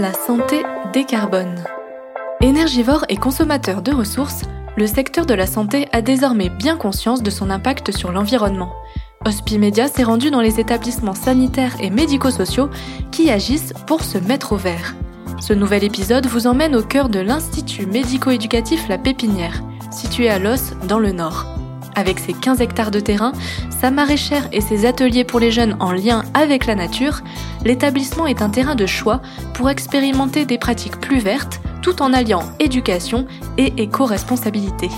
La santé décarbone. Énergivore et consommateur de ressources, le secteur de la santé a désormais bien conscience de son impact sur l'environnement. Hospimedia s'est rendu dans les établissements sanitaires et médico-sociaux qui agissent pour se mettre au vert. Ce nouvel épisode vous emmène au cœur de l'Institut médico-éducatif La Pépinière, situé à Los, dans le Nord. Avec ses 15 hectares de terrain, sa maraîchère et ses ateliers pour les jeunes en lien avec la nature, l'établissement est un terrain de choix pour expérimenter des pratiques plus vertes tout en alliant éducation et éco-responsabilité.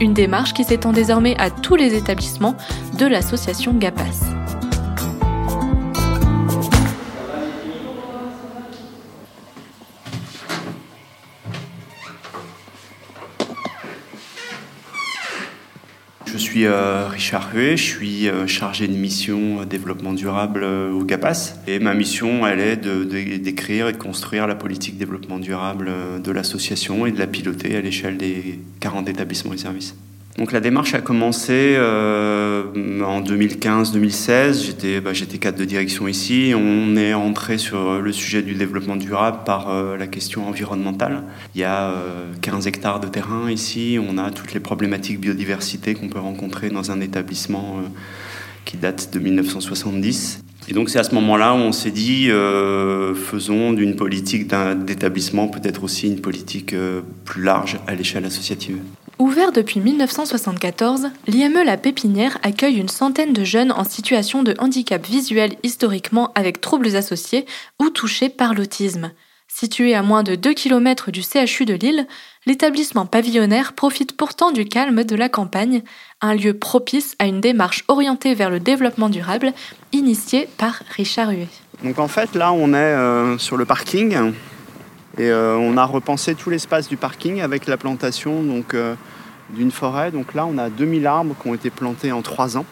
Une démarche qui s'étend désormais à tous les établissements de l'association GAPAS. Suis euh, Richard Huet, je suis euh, chargé de mission euh, développement durable au GAPAS. Et ma mission, elle est d'écrire et de construire la politique développement durable de l'association et de la piloter à l'échelle des 40 établissements et services. Donc la démarche a commencé euh, en 2015-2016. J'étais, bah, j'étais cadre de direction ici. On est entré sur le sujet du développement durable par euh, la question environnementale. Il y a 15 euh, hectares de terrain ici. On a toutes les problématiques biodiversité qu'on peut rencontrer dans un établissement qui date de 1970. Et donc c'est à ce moment-là où on s'est dit, faisons d'une politique d'établissement peut-être aussi une politique plus large à l'échelle associative. Ouvert depuis 1974, l'IME La Pépinière accueille une centaine de jeunes en situation de handicap visuel historiquement avec troubles associés ou touchés par l'autisme. Situé à moins de 2 km du CHU de Lille, l'établissement pavillonnaire profite pourtant du calme de la campagne, un lieu propice à une démarche orientée vers le développement durable initiée par Richard Huet. Donc en fait là on est euh, sur le parking et euh, on a repensé tout l'espace du parking avec la plantation donc, euh, d'une forêt. Donc là, on a 2000 arbres qui ont été plantés en 3 ans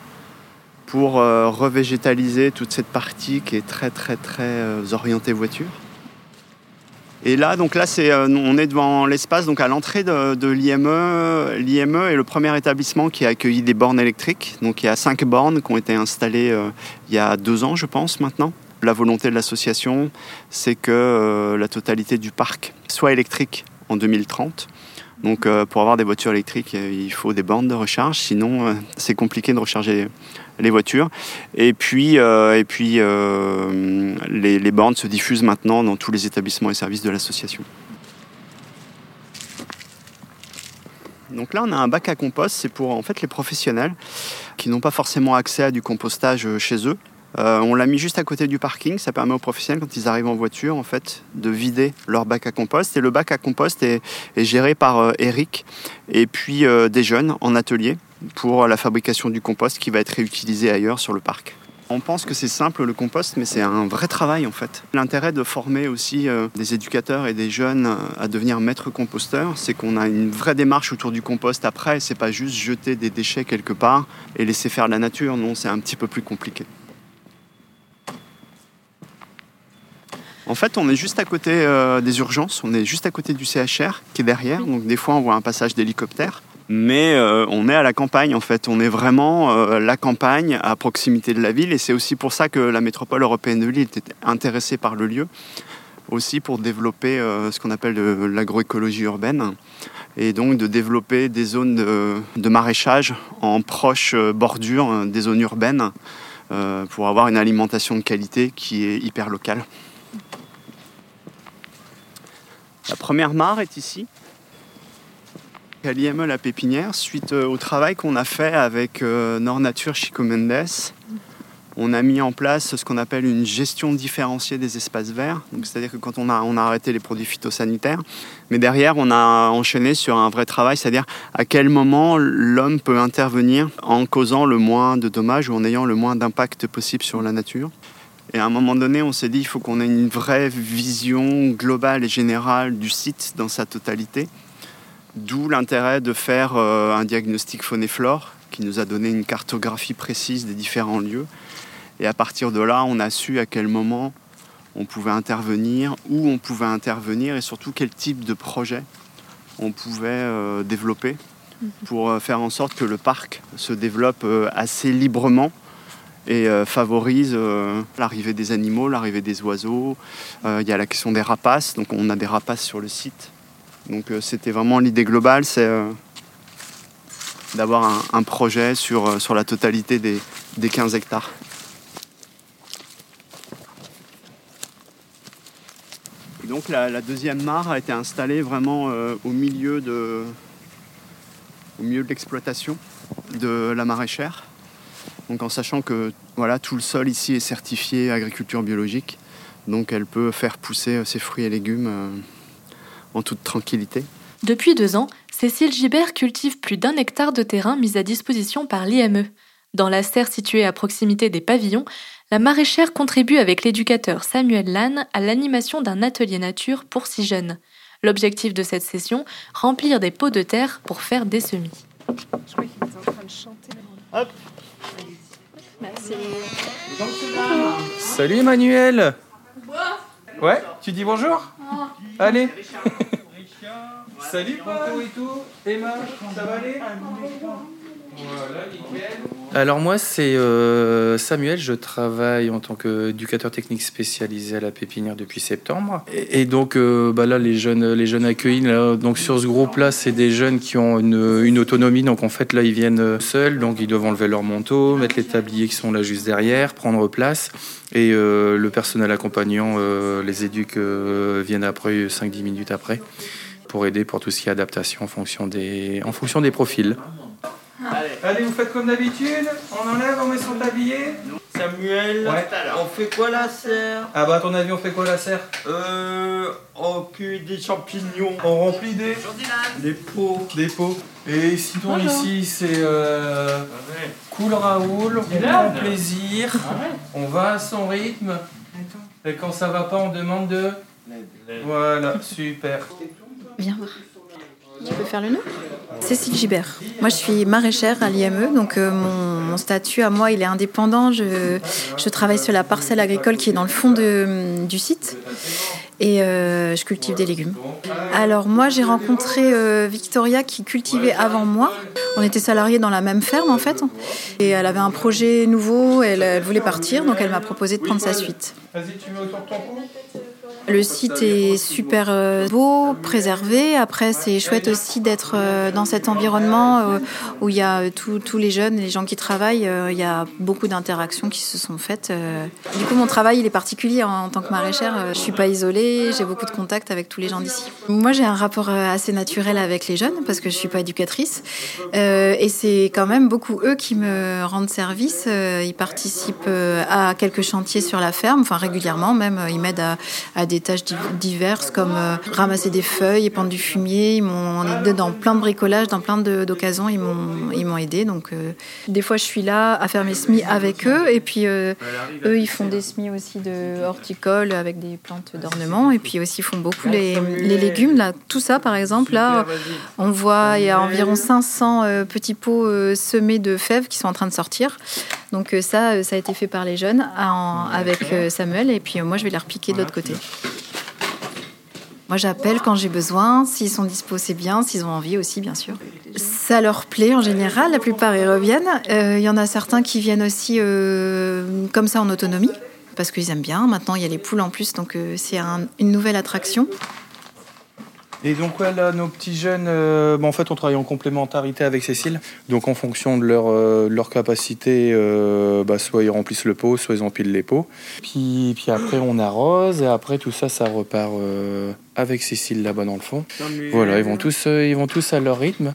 pour euh, revégétaliser toute cette partie qui est très très très orientée voiture. Et là, donc là, c'est, on est devant l'espace, donc à l'entrée de, de l'IME. L'IME est le premier établissement qui a accueilli des bornes électriques. Donc il y a cinq bornes qui ont été installées il y a deux ans, je pense, maintenant. La volonté de l'association, c'est que euh, la totalité du parc soit électrique en 2030. Donc euh, pour avoir des voitures électriques, euh, il faut des bornes de recharge, sinon c'est compliqué de recharger les voitures. Et puis, et puis les, les, bornes se diffusent maintenant dans tous les établissements et services de l'association. Donc là, on a un bac à compost, c'est pour en fait les professionnels qui n'ont pas forcément accès à du compostage chez eux. Euh, on l'a mis juste à côté du parking. Ça permet aux professionnels, quand ils arrivent en voiture, en fait, de vider leur bac à compost. Et le bac à compost est, géré par euh, Eric et puis euh, des jeunes en atelier pour la fabrication du compost qui va être réutilisé ailleurs sur le parc. On pense que c'est simple le compost, mais c'est un vrai travail en fait. L'intérêt de former aussi des éducateurs et des jeunes à devenir maîtres composteurs, c'est qu'on a une vraie démarche autour du compost après. C'est pas juste jeter des déchets quelque part et laisser faire la nature. Non, c'est un petit peu plus compliqué. En fait, on est juste à côté euh, des urgences, on est juste à côté du CHR qui est derrière. Donc des fois, on voit un passage d'hélicoptère. Mais euh, on est à la campagne en fait, on est vraiment euh, la campagne à proximité de la ville et c'est aussi pour ça que la métropole européenne de Lille était intéressée par le lieu, aussi pour développer ce qu'on appelle l'agroécologie urbaine et donc de développer des zones de, de maraîchage en proche bordure des zones urbaines pour avoir une alimentation de qualité qui est hyper locale. La première mare est ici, à l'IME La Pépinière, suite euh, au travail qu'on a fait avec euh, Nord Nature Chico Mendes. On a mis en place ce qu'on appelle une gestion différenciée des espaces verts. c'est-à-dire que quand on a, on a arrêté les produits phytosanitaires, mais derrière, on a enchaîné sur un vrai travail, c'est-à-dire à quel moment l'homme peut intervenir en causant le moins de dommages ou en ayant le moins d'impact possible sur la nature. Et à un moment donné, on s'est dit il faut qu'on ait une vraie vision globale et générale du site dans sa totalité. D'où l'intérêt de faire euh, un diagnostic faune et flore qui nous a donné une cartographie précise des différents lieux. Et à partir de là, on a su à quel moment on pouvait intervenir, où on pouvait intervenir et surtout quel type de projet on pouvait euh, développer mhm. pour euh, faire en sorte que le parc se développe assez librement et favorise l'arrivée des animaux, l'arrivée des oiseaux. Il y a la question des rapaces, donc on a des rapaces sur le site. Donc c'était vraiment l'idée globale, c'est d'avoir un, projet sur, sur la totalité des, des 15 hectares. donc la, deuxième mare a été installée vraiment euh, au milieu de, au milieu de l'exploitation de la maraîchère. Donc en sachant que voilà, tout le sol ici est certifié agriculture biologique, donc elle peut faire pousser euh, ses fruits et légumes euh, en toute tranquillité. Depuis deux ans, Cécile Gibert cultive plus d'un hectare de terrain mis à disposition par l'IME. Dans la serre située à proximité des pavillons, la maraîchère contribue avec l'éducateur Samuel Lannes à l'animation d'un atelier nature pour si jeunes. L'objectif de cette session, remplir des pots de terre pour faire des semis. Salut Emmanuel. Ouais, tu dis bonjour Allez. Salut Ponto et tout Emma, ça va aller. Alors moi c'est euh, Samuel, je travaille en tant qu'éducateur technique spécialisé à la pépinière depuis septembre. Et, donc euh, bah là les jeunes, les jeunes accueillis donc sur ce groupe là c'est des jeunes qui ont une, autonomie donc en fait là ils viennent seuls donc ils doivent enlever leur manteau, mettre les tabliers qui sont là juste derrière, prendre place. Et euh, le personnel accompagnant, les éduques viennent après 5-10 minutes après pour aider pour tout ce qui est adaptation en fonction des, en fonction des profils. Allez. vous faites comme d'habitude. On enlève, on met son tablier. Samuel, on fait quoi la serre? Ah bah à ton avis, on fait quoi la serre? Euh, on cuit des champignons. On remplit des Des pots. Des pots. Et sinon ici c'est euh, cool Raoul, on prend plaisir, on va à son rythme. Et quand ça va pas, on demande de. Voilà, super. Viens voir. Tu peux faire le nom Cécile Gibert. Moi, je suis maraîchère à l'IME, donc euh, mon, statut à moi, il est indépendant. Je, travaille sur la parcelle agricole qui est dans le fond de, du site et euh, je cultive des légumes. Alors moi, j'ai rencontré euh, Victoria qui cultivait avant moi. On était salariés dans la même ferme en fait, et elle avait un projet nouveau. Elle, elle voulait partir, donc elle m'a proposé de prendre sa suite. Vas-y, tu mets autour de ton cou le site est super euh, beau, préservé. Après, c'est chouette aussi d'être euh, dans cet environnement euh, où il y a tous les jeunes, les gens qui travaillent. Il y a beaucoup d'interactions qui se sont faites. Du coup, mon travail, il est particulier en tant que maraîchère. Je suis pas isolée, j'ai beaucoup de contacts avec tous les gens d'ici. Moi, j'ai un rapport assez naturel avec les jeunes parce que je suis pas éducatrice. Et c'est quand même beaucoup eux qui me rendent service. Ils participent à quelques chantiers sur la ferme, enfin régulièrement même. Ils m'aident à des tâches diverses comme euh, ramasser des feuilles et prendre du fumier. Ils m'ont aidé dans plein de bricolages, dans plein d'occasions. Ils m'ont ils m'ont aidé. Donc euh, des fois je suis là à faire mes semis avec eux et puis euh, eux ils font des semis aussi de horticole avec des plantes d'ornement et puis aussi ils font beaucoup les, les, légumes là. Tout ça par exemple là on voit il y a environ 500 petits pots semés de fèves qui sont en train de sortir. Donc ça, ça a été fait par les jeunes avec Samuel et puis moi je vais les repiquer de l'autre côté. Moi, j'appelle quand j'ai besoin. S'ils sont dispo, c'est bien. S'ils ont envie aussi, bien sûr. Ça leur plaît en général. La plupart, ils reviennent. Euh, il y en a certains qui viennent aussi euh, comme ça en autonomie, parce qu'ils aiment bien. Maintenant, il y a les poules en plus, donc euh, c'est une nouvelle attraction. Et donc là, nos petits jeunes, euh, en fait, on travaille en complémentarité avec Cécile. Donc en fonction de leur, euh, leur capacité, euh, bah, soit ils remplissent le pot, soit ils empilent les pots. Puis, puis après, on arrose et après tout ça, ça repart avec Cécile là-bas dans le fond. Voilà, ils vont tous, ils vont tous à leur rythme.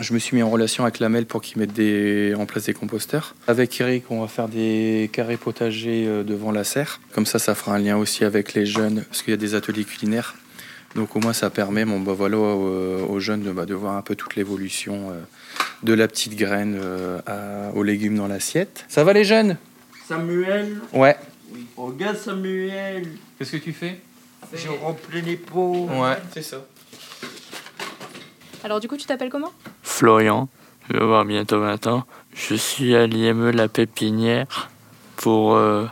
Je me suis mis en relation avec Lamel pour qu'ils mettent des, en place des composteurs. Avec Eric, on va faire des carrés potagers devant la serre. Comme ça, ça fera un lien aussi avec les jeunes, parce qu'il y a des ateliers culinaires. Donc au moins ça permet bon, bah, voilà, aux, jeunes de, bah, de, voir un peu toute l'évolution euh, de la petite graine euh, aux légumes dans l'assiette. Ça va les jeunes? Samuel? Ouais. Regarde Samuel. Qu'est-ce que tu fais? Je remplis les pots. Ouais, c'est ça. Alors du coup tu t'appelles comment? Florian, je vais avoir bientôt 20 ans. Je suis à l'IME La Pépinière pour... Euh,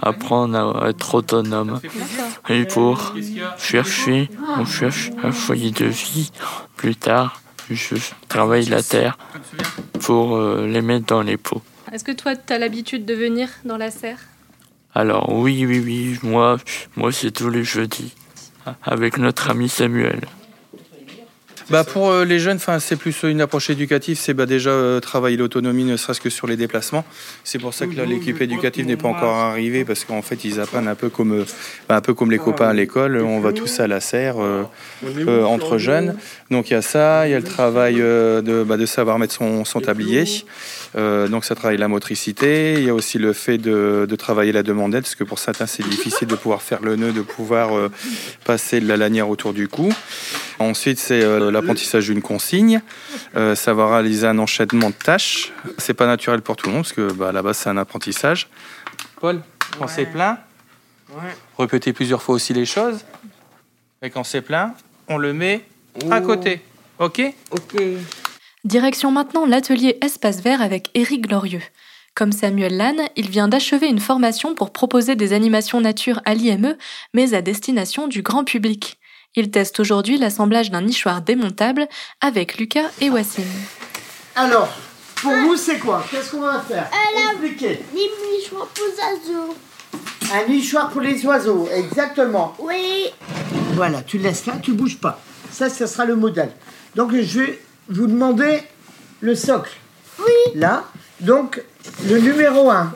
apprendre à être autonome et pour chercher, on cherche un foyer de vie. Plus tard, je travaille la terre pour euh, les mettre dans les pots. Est-ce que toi, tu as l'habitude de venir dans la serre? Alors oui, oui, oui, moi, moi c'est tous les jeudis, avec notre ami Samuel. Bah pour euh, les jeunes, c'est plus une approche éducative, c'est bah déjà euh, travailler l'autonomie, ne serait-ce que sur les déplacements. C'est pour ça que là l'équipe éducative n'est pas encore arrivée parce qu'en fait ils apprennent un peu comme euh, bah, un peu comme les copains à l'école. On va tous à la serre entre jeunes. Donc il y a ça, il y a le travail de, bah, de savoir mettre son, son tablier. donc ça travaille la motricité. Il y a aussi le fait de, de travailler la demandette, parce que pour certains c'est difficile de pouvoir faire le nœud, de pouvoir passer de la lanière autour du cou. Ensuite, c'est euh, l'apprentissage d'une consigne, euh, savoir réaliser un enchaînement de tâches. C'est pas naturel pour tout le monde parce que bah, à la base, c'est un apprentissage. Paul, quand c'est plein, répéter plusieurs fois aussi les choses. Et quand c'est plein, on le met à côté. Ok? Ok. Direction maintenant l'atelier Espace Vert avec Éric Glorieux. Comme Samuel Lannes, il vient d'achever une formation pour proposer des animations nature à l'IME, mais à destination du grand public. Il teste aujourd'hui l'assemblage d'un nichoir démontable avec Lucas et Wassim. Alors, pour vous, c'est quoi? Qu'est-ce qu'on va faire? Expliquez. Nichoirs pour les oiseaux. Un nichoir pour les oiseaux, exactement. Oui. Voilà, tu laisses là, tu bouges pas. Ça, ce sera le modèle. Donc, je vais vous demander le socle. Oui. Là. Donc, le numéro 1.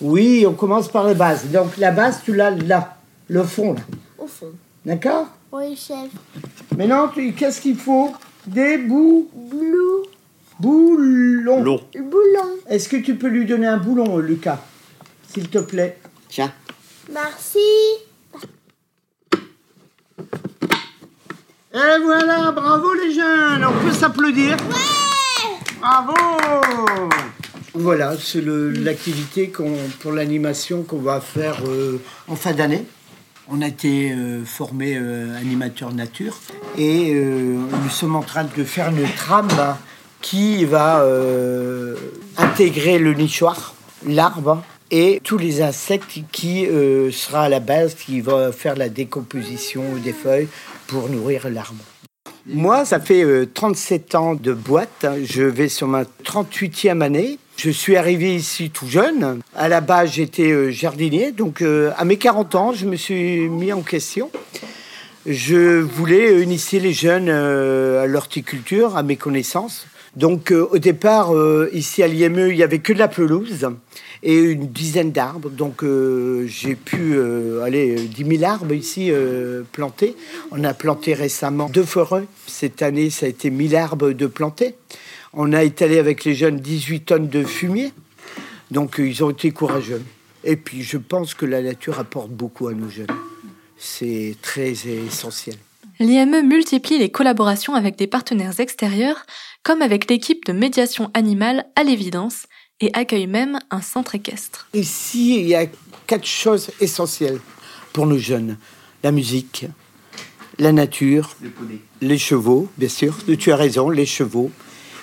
Oui, on commence par la base. Donc, la base, tu l'as là. Le fond, là. Au fond. D'accord Oui, chef. Maintenant, qu'est-ce qu'il faut Des bouts. Blou. Boulons. L'eau. Boulon. Est-ce que tu peux lui donner un boulon, Lucas S'il te plaît. Tiens. Merci. Et voilà, bravo les jeunes, on peut s'applaudir. Ouais Bravo Voilà, c'est l'activité pour l'animation qu'on va faire euh, en fin d'année. On a été euh, formé euh, animateur nature et euh, nous sommes en train de faire une trame qui va intégrer le nichoir, l'arbre et tous les insectes qui sera à la base, qui va faire la décomposition des feuilles pour nourrir l'arbre. Moi, ça fait euh, 37 ans de boîte. Je vais sur ma 38e année. Je suis arrivé ici tout jeune. À la base, j'étais euh, jardinier. Donc, euh, à mes 40 ans, je me suis mis en question. Je voulais initier les jeunes euh, à l'horticulture, à mes connaissances. Donc, au départ, ici à l'IME, il y avait que de la pelouse et une dizaine d'arbres. Donc, j'ai pu aller 10 000 arbres ici plantés. On a planté récemment deux forêts. Cette année, ça a été 1000 arbres de plantés. On a étalé avec les jeunes 18 tonnes de fumier. Donc, euh, ils ont été courageux. Et puis, je pense que la nature apporte beaucoup à nos jeunes. C'est très essentiel. L'IME multiplie les collaborations avec des partenaires extérieurs, comme avec l'équipe de médiation animale à l'évidence, et accueille même un centre équestre. Ici, il y a quatre choses essentielles pour nos jeunes. La musique, la nature, les chevaux, bien sûr. Tu as raison, les chevaux.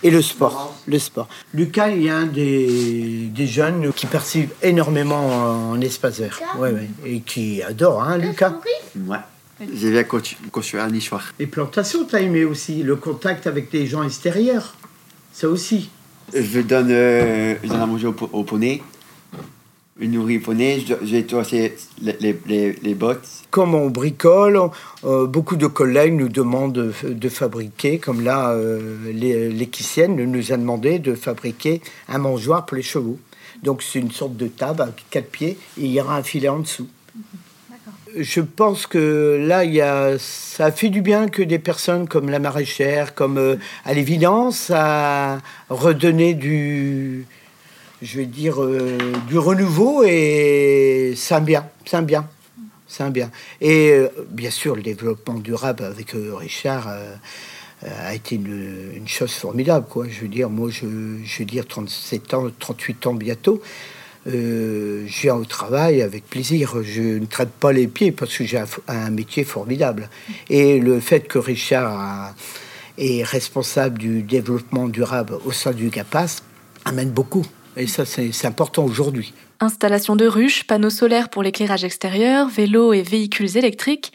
Et le sport. Le sport. Lucas, il y a un des, des jeunes qui perçoivent énormément en espace vert. Ouais, ouais. Et qui adore, hein, Lucas Ouais. J'ai bien construire un nichoir. Les plantations, tu as aimé aussi. Le contact avec des gens extérieurs. Ça aussi. Je donne, euh, je donne à manger au poney. Une je vais tosser les, les, les, les bottes. Comme on bricole, euh, beaucoup de collègues nous demandent de, de fabriquer, comme là, euh, l'équissienne nous a demandé de fabriquer un mangeoire pour les chevaux. Donc c'est une sorte de table avec quatre pieds et il y aura un filet en dessous. Je pense que là, il y a, ça a fait du bien que des personnes comme la maraîchère, comme euh, à l'évidence, a redonné du, je vais dire, euh, du renouveau et c'est un bien, c'est un bien. C'est un bien. Et euh, bien sûr, le développement durable avec euh, Richard a été une, chose formidable. Quoi. Je veux dire, moi, je, veux dire 37 ans, 38 ans bientôt. Je viens au travail avec plaisir. Je ne traite pas les pieds parce que j'ai un, un métier formidable. Et le fait que Richard a- est responsable du développement durable au sein du GAPAS amène beaucoup. Et ça, c'est important aujourd'hui. Installation de ruches, panneaux solaires pour l'éclairage extérieur, vélos et véhicules électriques,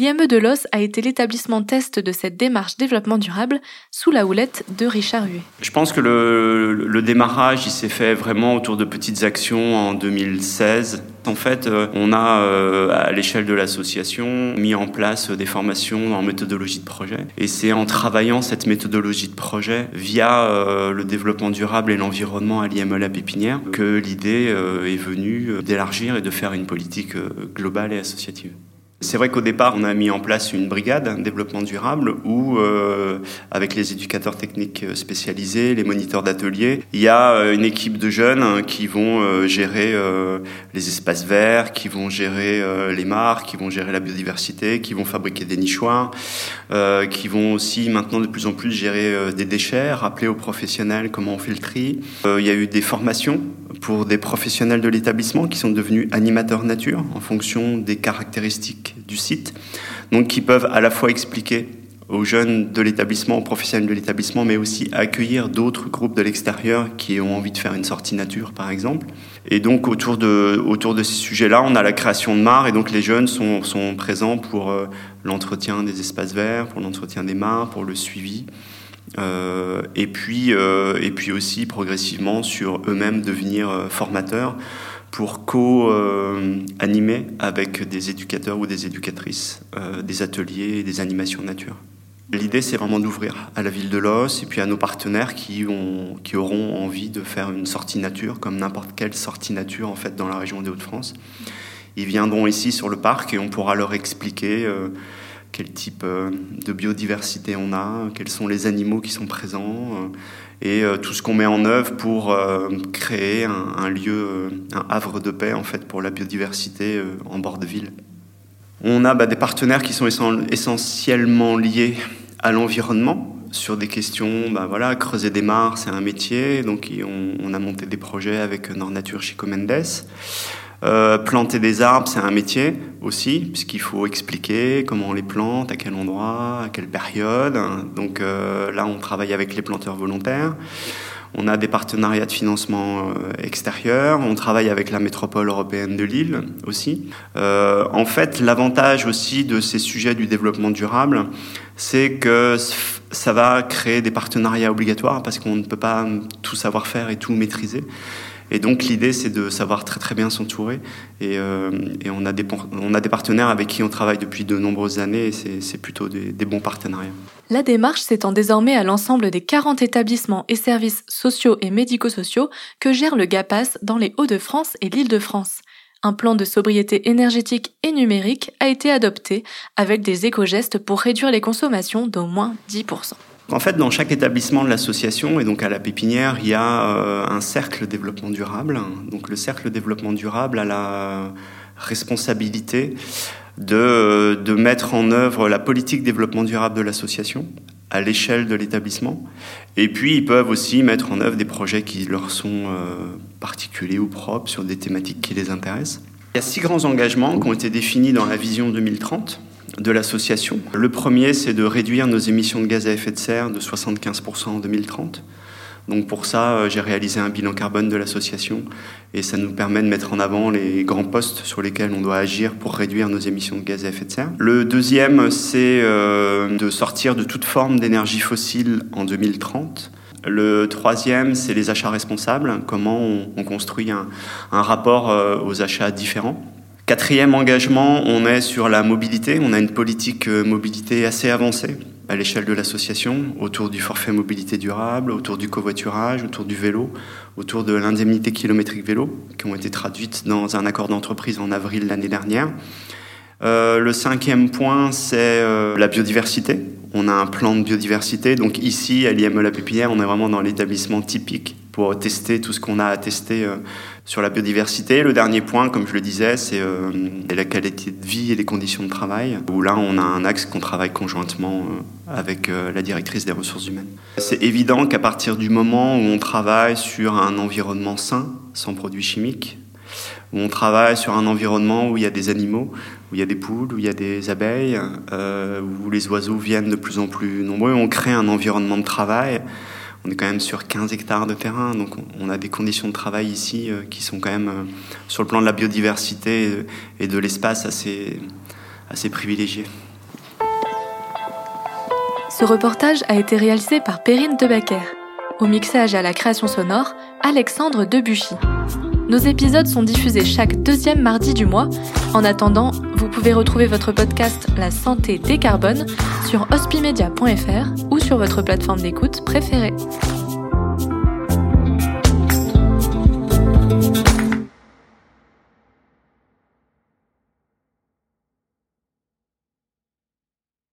l'IME de Los a été l'établissement test de cette démarche développement durable sous la houlette de Richard Huet. Je pense que le, démarrage, s'est fait vraiment autour de petites actions en 2016. En fait, euh, on a, euh, à l'échelle de l'association, mis en place des formations en méthodologie de projet. Et c'est en travaillant cette méthodologie de projet via euh, le développement durable et l'environnement à l'IME La Pépinière que l'idée est venue d'élargir et de faire une politique globale et associative. C'est vrai qu'au départ, on a mis en place une brigade développement durable où, euh, avec les éducateurs techniques spécialisés, les moniteurs d'ateliers, il y a euh, une équipe de jeunes hein, qui vont euh, gérer les espaces verts, qui vont gérer les mares, qui vont gérer la biodiversité, qui vont fabriquer des nichoirs, qui vont aussi maintenant de plus en plus gérer des déchets, rappeler aux professionnels comment on fait le tri. il y a eu des formations pour des professionnels de l'établissement qui sont devenus animateurs nature en fonction des caractéristiques du site, donc qui peuvent à la fois expliquer aux jeunes de l'établissement, aux professionnels de l'établissement, mais aussi accueillir d'autres groupes de l'extérieur qui ont envie de faire une sortie nature, par exemple. Et donc autour de, autour de ces sujets-là, on a la création de mares, et donc les jeunes sont, sont présents pour euh, l'entretien des espaces verts, pour l'entretien des mares, pour le suivi. Euh, et, puis, euh, et puis aussi progressivement sur eux-mêmes devenir euh, formateurs pour co-animer avec des éducateurs ou des éducatrices des ateliers et des animations nature. L'idée, c'est vraiment d'ouvrir à la ville de Los et puis à nos partenaires qui, ont, qui auront envie de faire une sortie nature, comme n'importe quelle sortie nature en fait dans la région des Hauts-de-France. Ils viendront ici sur le parc et on pourra leur expliquer quel type euh, de biodiversité on a, quels sont les animaux qui sont présents euh, et euh, tout ce qu'on met en œuvre pour créer un, lieu, un havre de paix en fait pour la biodiversité en bord de ville. On a bah, des partenaires qui sont essentiellement liés à l'environnement sur des questions, bah, voilà, creuser des mares, c'est un métier, donc on, a monté des projets avec Nord Nature Chico Mendes. Euh, planter des arbres, c'est un métier aussi, puisqu'il faut expliquer comment on les plante, à quel endroit, à quelle période. Donc euh, là, on travaille avec les planteurs volontaires. On a des partenariats de financement euh, extérieur. On travaille avec la métropole européenne de Lille aussi. en fait, l'avantage aussi de ces sujets du développement durable, c'est que ça va créer des partenariats obligatoires parce qu'on ne peut pas tout savoir faire et tout maîtriser. Et donc l'idée, c'est de savoir très très bien s'entourer. Et, euh, on, a des, on a des partenaires avec qui on travaille depuis de nombreuses années et c'est plutôt des, des, bons partenariats. La démarche s'étend désormais à l'ensemble des 40 établissements et services sociaux et médico-sociaux que gère le GAPAS dans les Hauts-de-France et l'Île-de-France. Un plan de sobriété énergétique et numérique a été adopté avec des éco-gestes pour réduire les consommations d'au moins 10%. En fait, dans chaque établissement de l'association, et donc à la pépinière, il y a euh, un cercle développement durable. Donc le cercle développement durable a la responsabilité de, de mettre en œuvre la politique développement durable de l'association à l'échelle de l'établissement. Et puis, ils peuvent aussi mettre en œuvre des projets qui leur sont euh, particuliers ou propres sur des thématiques qui les intéressent. Il y a six grands engagements qui ont été définis dans la vision 2030 de l'association. Le premier, c'est de réduire nos émissions de gaz à effet de serre de 75% en 2030. Donc pour ça, euh, j'ai réalisé un bilan carbone de l'association et ça nous permet de mettre en avant les grands postes sur lesquels on doit agir pour réduire nos émissions de gaz à effet de serre. Le deuxième, c'est euh, de sortir de toute forme d'énergie fossile en 2030. Le troisième, c'est les achats responsables, comment on, construit un, rapport euh, aux achats différents. Quatrième engagement, on est sur la mobilité. On a une politique euh, mobilité assez avancée à l'échelle de l'association, autour du forfait mobilité durable, autour du covoiturage, autour du vélo, autour de l'indemnité kilométrique vélo, qui ont été traduites dans un accord d'entreprise en avril l'année dernière. Euh, le cinquième point, c'est euh, la biodiversité. On a un plan de biodiversité. Donc ici, à l'IME La Pépinière, on est vraiment dans l'établissement typique pour tester tout ce qu'on a à tester euh, sur la biodiversité. Le dernier point, comme je le disais, c'est euh, la qualité de vie et les conditions de travail, où là, on a un axe qu'on travaille conjointement euh, avec la directrice des ressources humaines. C'est évident qu'à partir du moment où on travaille sur un environnement sain, sans produits chimiques, où on travaille sur un environnement où il y a des animaux, où il y a des poules, où il y a des abeilles, où les oiseaux viennent de plus en plus nombreux, on crée un environnement de travail on est quand même sur 15 hectares de terrain, donc on a des conditions de travail ici euh, qui sont quand même, euh, sur le plan de la biodiversité et de l'espace, assez, assez privilégié. Ce reportage a été réalisé par Perrine Debacker. Au mixage et à la création sonore, Alexandre Debuchy. Nos épisodes sont diffusés chaque deuxième mardi du mois. En attendant, vous pouvez retrouver votre podcast La santé décarbone sur hospimedia.fr ou sur votre plateforme d'écoute préférée.